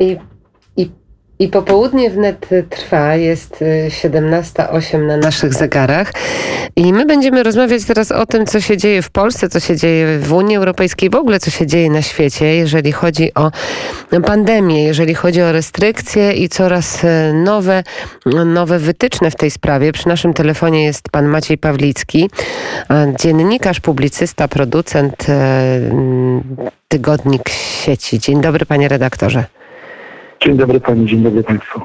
I, i, I popołudnie wnet trwa, jest 17.08 na naszych zegarach. I my będziemy rozmawiać teraz o tym, co się dzieje w Polsce, co się dzieje w Unii Europejskiej, w ogóle co się dzieje na świecie, jeżeli chodzi o pandemię, jeżeli chodzi o restrykcje i coraz nowe, nowe wytyczne w tej sprawie. Przy naszym telefonie jest pan Maciej Pawlicki, dziennikarz, publicysta, producent Tygodnik Sieci. Dzień dobry, panie redaktorze. Dzień dobry pani, dzień dobry państwu.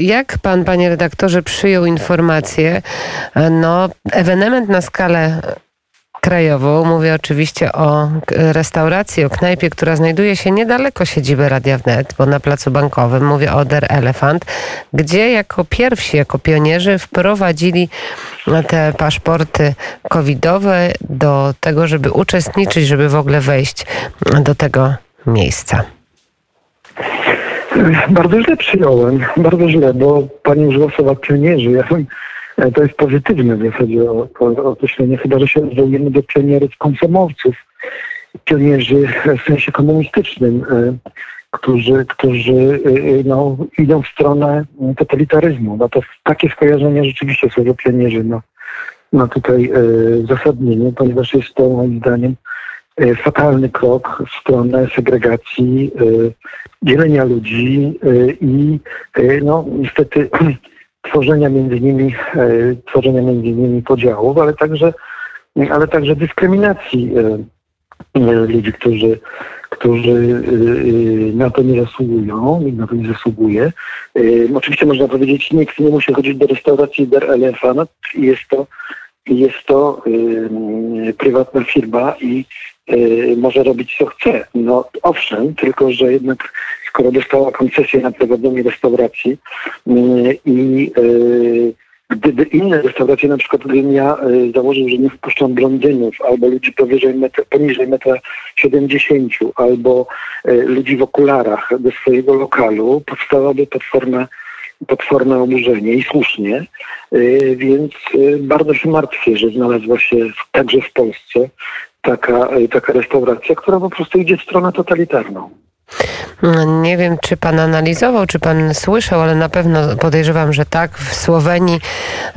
Jak pan, panie redaktorze, przyjął informację? No, ewenement na skalę krajową. Mówię oczywiście o restauracji, o knajpie, która znajduje się niedaleko siedziby Radia Wnet, bo na Placu Bankowym, mówię o Der Elephant, gdzie jako pierwsi, jako pionierzy wprowadzili te paszporty covidowe do tego, żeby uczestniczyć, żeby w ogóle wejść do tego miejsca. Bardzo źle przyjąłem, bardzo źle, bo pani użyła słowa pionierzy. Ja bym, e, to jest pozytywne w zasadzie określenie, chyba że się odwołujemy do pionierów komsomolców, pionierzy w sensie komunistycznym, e, którzy, którzy e, no, idą w stronę totalitaryzmu. No to takie skojarzenie rzeczywiście słowo pionierzy no, ma tutaj zasadnienie, ponieważ jest to moim zdaniem fatalny krok w stronę segregacji, e, dzielenia ludzi e, i no niestety tworzenia między nimi, tworzenia między nimi podziałów, ale także, ale także dyskryminacji ludzi, którzy, którzy na to nie zasługują, nikt na to nie zasługuje. Oczywiście można powiedzieć, nikt nie musi chodzić do restauracji Der Elefant. Jest to, jest to prywatna firma i Y, może robić co chce. No owszem, tylko że jednak skoro dostała koncesję na prowadzenie restauracji y, i y, gdyby inne restauracje, na przykład gdybym ja założył, że nie wpuszczam blondynów albo ludzi powyżej metra, poniżej metra 70 albo ludzi w okularach do swojego lokalu, powstałaby potworna potworne oburzenie i słusznie, więc bardzo się martwię, że znalazła się także w Polsce taka, taka restauracja, która po prostu idzie w stronę totalitarną. Nie wiem, czy pan analizował, czy pan słyszał, ale na pewno podejrzewam, że tak. W Słowenii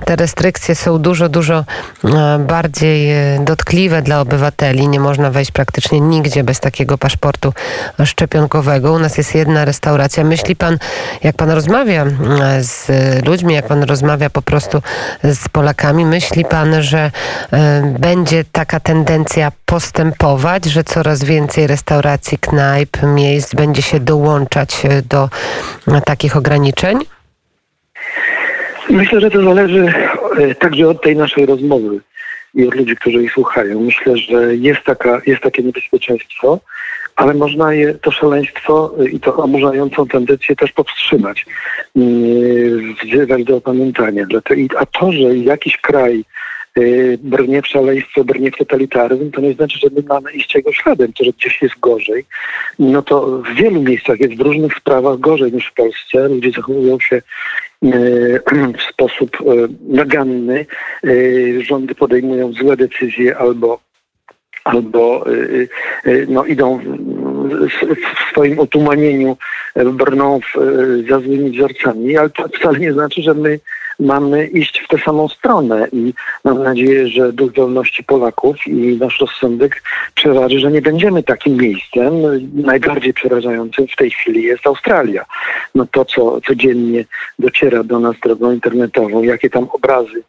te restrykcje są dużo, dużo e, bardziej e, dotkliwe dla obywateli. Nie można wejść praktycznie nigdzie bez takiego paszportu szczepionkowego. U nas jest jedna restauracja. Myśli pan, jak pan rozmawia e, z ludźmi, jak pan rozmawia po prostu z Polakami, myśli pan, że będzie taka tendencja postępować, że coraz więcej restauracji, knajp, miejsc będzie się dołączać e, do e, takich ograniczeń? Myślę, że to zależy e, także od tej naszej rozmowy i od ludzi, którzy jej słuchają. Myślę, że jest, taka, jest takie niebezpieczeństwo, ale można je, to szaleństwo i to oburzającą tendencję też powstrzymać, wzywać do opamiętania. A to, że jakiś kraj brnie w szaleństwo, brnie w totalitaryzm, to nie znaczy, że my mamy iść jego śladem, to, że gdzieś jest gorzej. No to w wielu miejscach jest w różnych sprawach gorzej niż w Polsce. Ludzie zachowują się y, w sposób y, naganny. Rządy podejmują złe decyzje albo albo no, idą w swoim otumanieniu, brną w, za złymi wzorcami, ale to wcale nie znaczy, że my mamy iść w tę samą stronę i mam nadzieję, że duch wolności Polaków i nasz rozsądek przeważy, że nie będziemy takim miejscem. Najbardziej przerażającym w tej chwili jest Australia. No to, co codziennie dociera do nas drogą internetową, jakie tam obrazy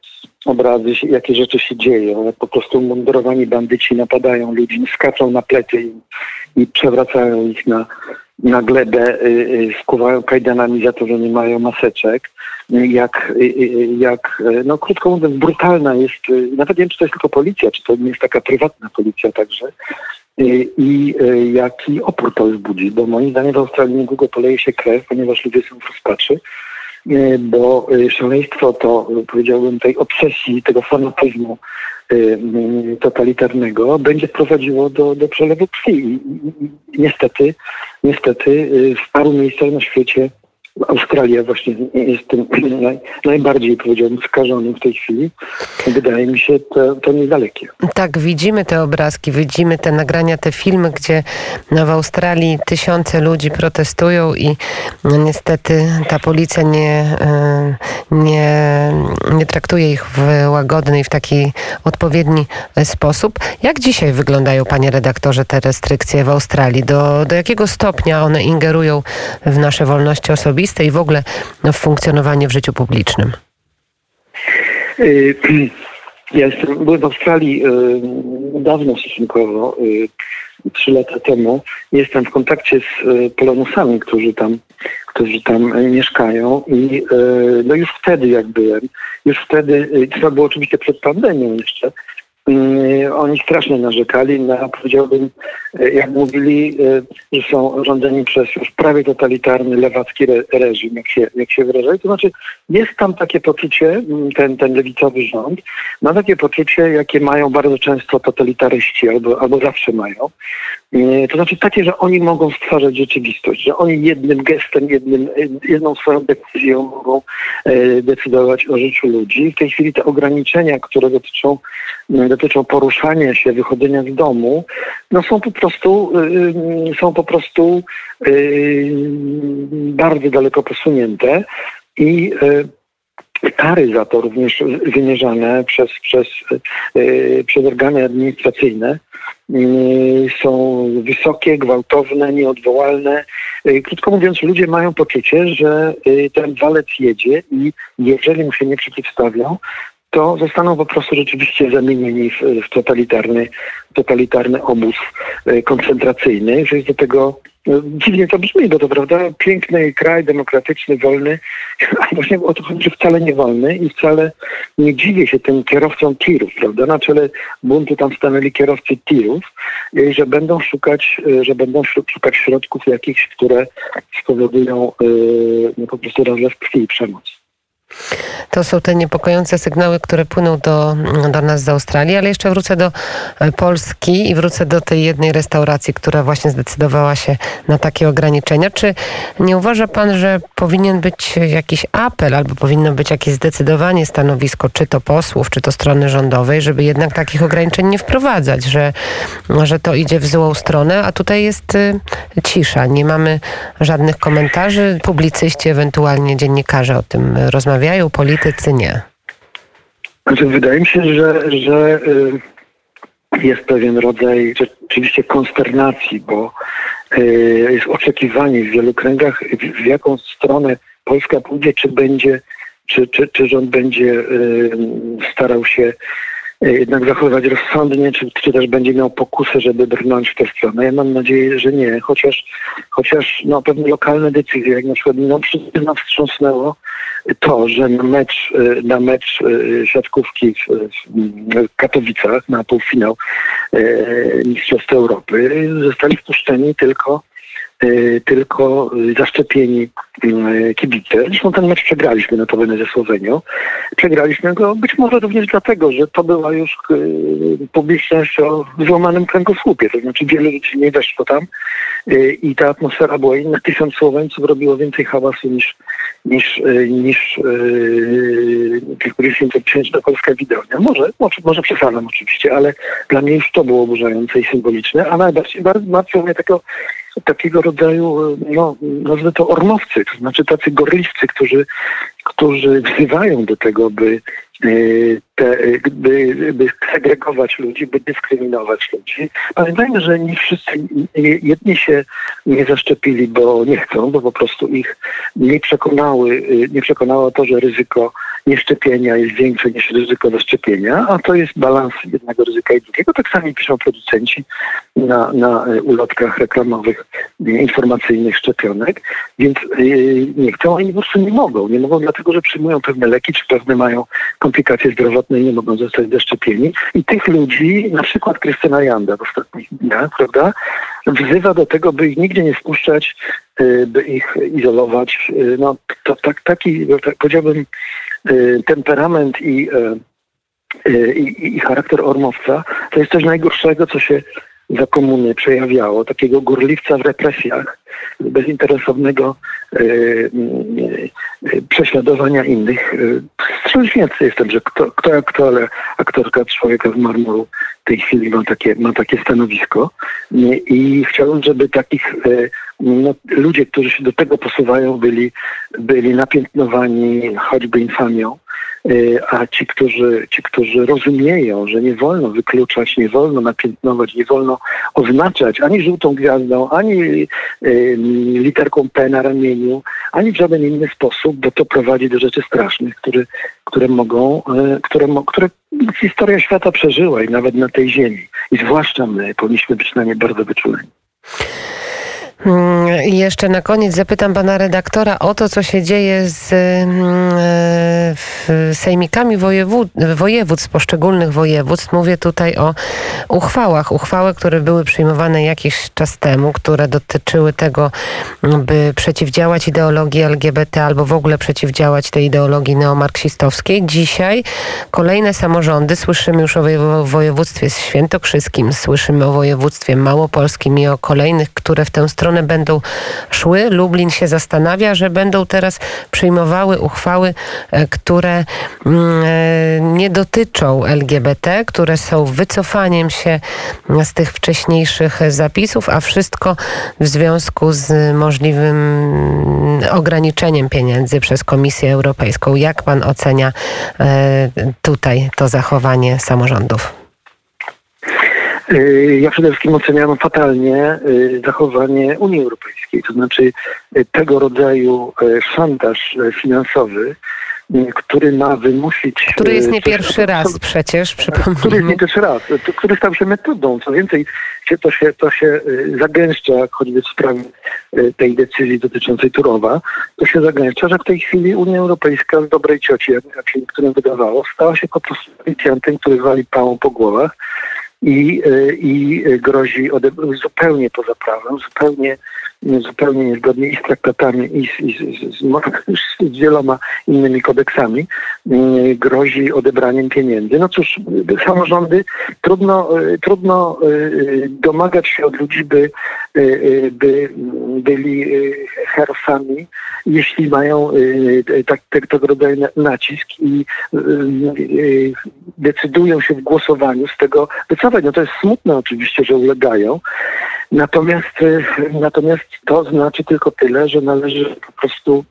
obrazy, jakie rzeczy się dzieją, po prostu mundurowani bandyci napadają ludzi, skaczą na plecy i, i przewracają ich na, na glebę, y, y, skuwają kajdanami za to, że nie mają maseczek. Jak, jak no krótko mówiąc, brutalna jest, nawet nie wiem, czy to jest tylko policja, czy to nie jest taka prywatna policja także, i jaki opór to już budzi, bo moim zdaniem w Australii niedługo poleje się krew, ponieważ ludzie są w rozpaczy, bo szaleństwo to, powiedziałbym, tej obsesji, tego fanatyzmu totalitarnego będzie prowadziło do, do przelewu krwi. I, niestety, niestety w paru miejscach na świecie Australia właśnie jest tym naj, najbardziej, powiedziałbym, skażonym w tej chwili. Wydaje mi się to, to niedalekie. Tak, widzimy te obrazki, widzimy te nagrania, te filmy, gdzie no, w Australii tysiące ludzi protestują i no, niestety ta policja nie, e, nie, nie traktuje ich w łagodny i w taki odpowiedni sposób. Jak dzisiaj wyglądają, panie redaktorze, te restrykcje w Australii? Do, do jakiego stopnia one ingerują w nasze wolności osobiste i w ogóle w funkcjonowanie w życiu publicznym? Y, ja jestem, byłem w Australii y, dawno stosunkowo, y, trzy lata temu. Jestem w kontakcie z Polonusami, którzy tam, którzy tam mieszkają i no już wtedy jak byłem, już wtedy, to było oczywiście przed pandemią jeszcze, oni strasznie narzekali na, powiedziałbym, e, jak mówili, e, że są rządzeni przez już prawie totalitarny lewacki re, reżim, jak się, jak się wyrażali. To znaczy jest tam takie poczucie, mm, ten, ten lewicowy rząd, ma takie poczucie, jakie mają bardzo często totalitaryści, albo, albo zawsze mają. Mm, to znaczy takie, że oni mogą stwarzać rzeczywistość, że oni jednym gestem, jednym, jedną swoją decyzją mogą e, decydować o życiu ludzi. W tej chwili te ograniczenia, które dotyczą dotyczą poruszania się, wychodzenia z domu, no są po prostu, yy, są po prostu yy, bardzo daleko posunięte i kary za to również wymierzane przez, przez, przez organy administracyjne są wysokie, gwałtowne, nieodwołalne. Krótko mówiąc, ludzie mają poczucie, że ten walec jedzie i jeżeli mu się nie przeciwstawią, to zostaną po prostu rzeczywiście zamienieni w, w totalitarny, totalitarny obóz e, koncentracyjny, że jest do tego no, dziwnie to brzmi, bo to prawda, piękny kraj, demokratyczny, wolny, a właśnie o to chodzi, że wcale nie wolny i wcale nie dziwię się tym kierowcom tirów, prawda, na czele buntu tam stanęli kierowcy tirów, e, że będą szukać, e, że będą szukać środków jakichś, które spowodują no, po prostu rozlew krwi i przemoc. To są te niepokojące sygnały, które płyną do, do nas z Australii, ale jeszcze wrócę do e, Polski i wrócę do tej jednej restauracji, która właśnie zdecydowała się na takie ograniczenia. Czy nie uważa pan, że powinien być jakiś apel albo powinno być jakieś zdecydowanie stanowisko, czy to posłów, czy to strony rządowej, żeby jednak takich ograniczeń nie wprowadzać, że, że to idzie w złą stronę, a tutaj jest y, cisza. Nie mamy żadnych komentarzy. Publicyści, ewentualnie dziennikarze o tym rozmawiają, politycy nie? Znaczy, wydaje mi się, że, że y, jest pewien rodzaj rzeczywiście konsternacji, bo y, jest oczekiwanie w wielu kręgach, w jaką stronę Polska pójdzie, czy będzie, czy, czy, czy rząd będzie y, starał się jednak zachowywać rozsądnie, czy, czy też będzie miał pokusę, żeby brnąć w tę stronę. Ja mam nadzieję, że nie, chociaż, chociaż no, pewne lokalne decyzje, jak na przykład no, nas wstrząsnęło to, że na mecz, na mecz e, siatkówki w, w Katowicach, na półfinał Mistrzostw Europy, zostali wpuszczeni tylko Y, tylko zaszczepieni y, kibice. Zresztą ten mecz przegraliśmy notabene ze Słowenią. Przegraliśmy go być może również dlatego, że to była już y, publiczność o złamanym kręgosłupie. To znaczy wiele ludzi nie weszło tam i ta atmosfera była inna. Tysiąc Słoweńców robiło więcej hałasu niż, niż, niż kilkudziesięciotysięczna polska widownia. Może, może, może przesadzam oczywiście, ale dla mnie już to było oburzające i symboliczne, a najbardziej martwią mnie tego takiego rodzaju, no, nazwę to ormowcy, to znaczy tacy gorliwcy, którzy, którzy wzywają do tego, by Y, te, by, by segregować ludzi, by dyskryminować ludzi. Pamiętajmy, że nie wszyscy, jedni się nie zaszczepili, bo nie chcą, bo po prostu ich nie przekonały, y, nie przekonało to, że ryzyko nieszczepienia jest większe niż ryzyko zaszczepienia, a to jest balans jednego ryzyka i drugiego. Tak samo piszą producenci na, na ulotkach reklamowych, informacyjnych szczepionek, więc nie chcą, ani po prostu nie mogą. Nie mogą dlatego, że przyjmują pewne leki, czy pewne mają komplikacje zdrowotne i nie mogą zostać zaszczepieni. I tych ludzi, na przykład Krystyna Janda w ostatnich dniach, prawda, wzywa do tego, by ich nigdzie nie spuszczać, by ich izolować. No, to, tak, taki, tak powiedziałbym, temperament i, i, i charakter ormowca to jest coś najgorszego, co się za komuny przejawiało, takiego górliwca w represjach, bezinteresownego prześladowania innych. Wstrząśnięty jestem, że kto, kto jak kto, ale aktorka Człowieka z marmuru w tej chwili ma takie, ma takie stanowisko i chciałbym, żeby takich no, ludzie, którzy się do tego posuwają, byli, byli napiętnowani choćby infamią. Y, a ci którzy, ci, którzy rozumieją, że nie wolno wykluczać, nie wolno napiętnować, nie wolno oznaczać ani żółtą gwiazdą, ani y, literką P na ramieniu, ani w żaden inny sposób, bo to prowadzi do rzeczy strasznych, które, które mogą, y, które, które historia świata przeżyła i nawet na tej ziemi. I zwłaszcza my powinniśmy być na nie bardzo wyczuleni. I jeszcze na koniec zapytam pana redaktora o to, co się dzieje z mm, sejmikami wojewód, województw, poszczególnych województw. Mówię tutaj o uchwałach. Uchwały, które były przyjmowane jakiś czas temu, które dotyczyły tego, by przeciwdziałać ideologii LGBT albo w ogóle przeciwdziałać tej ideologii neomarksistowskiej. Dzisiaj kolejne samorządy, słyszymy już o województwie świętokrzyskim, słyszymy o województwie małopolskim i o kolejnych, które w tę stronę stronę szły. Lublin się zastanawia, że będą teraz przyjmowały uchwały, e, które mm, e, nie dotyczą LGBT, które są wycofaniem się z tych wcześniejszych zapisów, a wszystko w związku z możliwym ograniczeniem pieniędzy przez Komisję Europejską. Jak pan ocenia e, tutaj to zachowanie samorządów? Y, ja przede wszystkim oceniam fatalnie y, zachowanie Unii Europejskiej, to znaczy y, tego rodzaju szantaż finansowy, który ma wymusić... Który jest nie pierwszy raz przecież, przypomnijmy. Który jest nie pierwszy raz, który stał się metodą. Co więcej, to się, to się zagęszcza, choćby w sprawie tej decyzji dotyczącej Turowa, to się zagęszcza, że w tej chwili Unia Europejska z dobrej cioci, jak się niektórym wydawało, stała się po prostu policjantem, który wali pałą po głowach i, e, i grozi zupełnie poza prawem, zupełnie, zupełnie niezgodnie i z traktatami, i z, i z, z, z wieloma innymi kodeksami, mm, grozi odebraniem pieniędzy. No cóż, samorządy, trudno, e, trudno e, domagać się od ludzi, by, by byli herosami, jeśli mają tak, tego rodzaju nacisk i decydują się w głosowaniu z tego wycofać. No to jest smutne oczywiście, że ulegają. Natomiast, y, natomiast to znaczy tylko tyle, że należy po prostu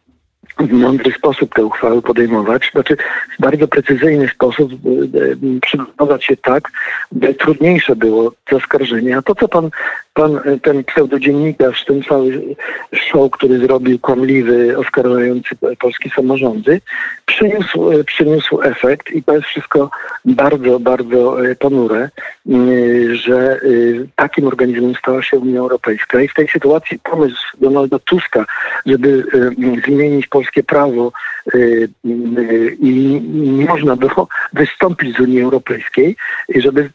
w mądry sposób te uchwały podejmować, znaczy w bardzo precyzyjny sposób e, e, przygotować się tak, by trudniejsze było zaskarżenie. A to, co pan, pan e, ten pseudodziennikarz, ten cały show, który zrobił kłamliwy, oskarżający polskie samorządy, przyniósł, przyniósł efekt i to jest wszystko bardzo, bardzo ponure, że takim organizmem stała się Unia Europejska. I w tej sytuacji pomysł Donalda Tuska, żeby zmienić polskie prawo y, y, i nie można było wystąpić z Unii Europejskiej, żeby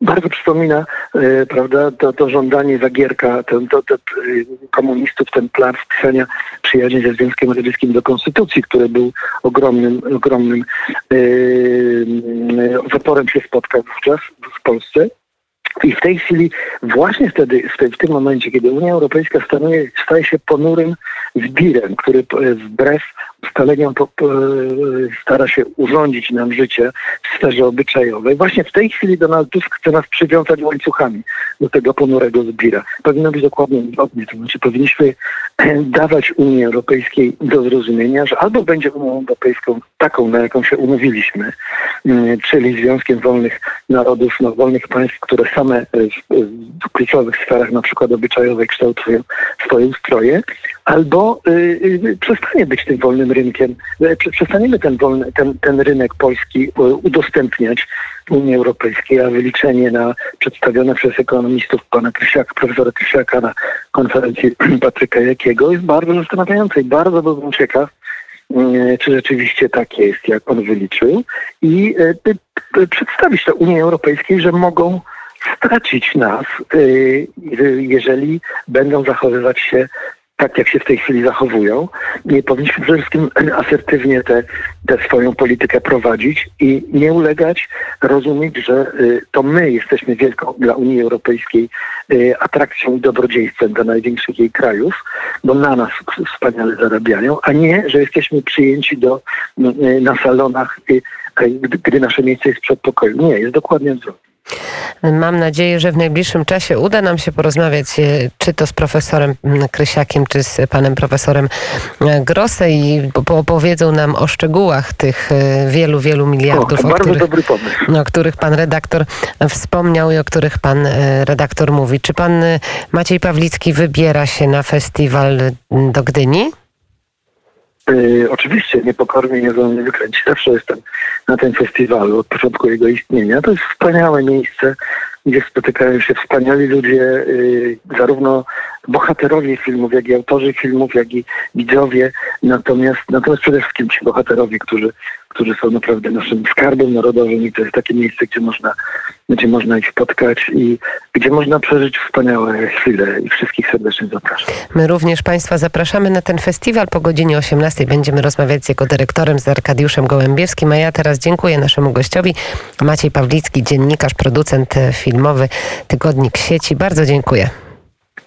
bardzo przypomina, e, prawda, to, to żądanie Zagierka, ten, to, to, komunistów, ten plan wpisania przyjaźni ze Związkiem Radzieckim do Konstytucji, który był ogromnym, ogromnym e, zaporem się spotkał wówczas w Polsce. I w tej chwili, właśnie wtedy, w, tym momencie, kiedy Unia Europejska stanuje, staje się ponurym zbirem, który wbrew ustaleniom stara się urządzić nam życie w sferze obyczajowej. Właśnie w tej chwili Donald Tusk chce nas przywiązać łańcuchami do tego ponurego zbira. Powinno być dokładnie odwrotnie. To znaczy powinniśmy dawać Unii Europejskiej do zrozumienia, że albo będzie Unią Europejską taką, na jaką się umówiliśmy, mm, czyli Związkiem Wolnych Narodów, no, wolnych państw, które same w, w kluczowych sferach, na przykład obyczajowej, kształtują swoje ustroje, albo y, przestanie być tym wolnym rynkiem, przestaniemy ten, wolny, ten, ten rynek polski udostępniać Unii Europejskiej, a wyliczenie na przedstawione przez ekonomistów pana Krysiaka, profesora Krysiaka na konferencji Patryka Jakiego jest bardzo zastanawiające i bardzo byłbym ciekaw, czy rzeczywiście tak jest, jak on wyliczył. I przedstawić to Unii Europejskiej, że mogą stracić nas, jeżeli będą zachowywać się tak jak się w tej chwili zachowują. Nie powinniśmy przede wszystkim asertywnie tę swoją politykę prowadzić i nie ulegać, rozumieć, że y, to my jesteśmy wielką dla Unii Europejskiej y, atrakcją i dobrodziejstwem dla największych jej krajów, bo na nas wspaniale zarabiają, a nie, że jesteśmy przyjęci do, y, na salonach, y, gdy, gdy nasze miejsce jest przed pokoju. Nie, jest dokładnie odwrotnie. Mam nadzieję, że w najbliższym czasie uda nam się porozmawiać, e, czy to z profesorem mm, Krysiakiem, czy z panem profesorem e, Grosse i opowiedzą nam o szczegółach tych e, wielu, wielu miliardów, o, o, których, o których pan redaktor wspomniał i o których pan redaktor mówi. Czy pan Maciej Pawlicki wybiera się na festiwal do Gdyni? Yy, oczywiście niepokornie nie wolno wykręcić. Zawsze jestem na tym festiwalu od początku jego istnienia. To jest wspaniałe miejsce, gdzie spotykają się wspaniali ludzie, yy, zarówno bohaterowie filmów, jak i autorzy filmów, jak i widzowie. Natomiast, natomiast przede wszystkim ci bohaterowie, którzy, którzy są naprawdę naszym skarbem narodowym i to jest takie miejsce, gdzie można, gdzie można ich spotkać i gdzie można przeżyć wspaniałe chwile i wszystkich serdecznie zapraszam. My również Państwa zapraszamy na ten festiwal. Po godzinie 18 będziemy rozmawiać z jego dyrektorem, z Arkadiuszem Gołębiewskim, a ja teraz dziękuję naszemu gościowi, Maciej Pawlicki, dziennikarz, producent filmowy, Tygodnik Sieci. Bardzo dziękuję.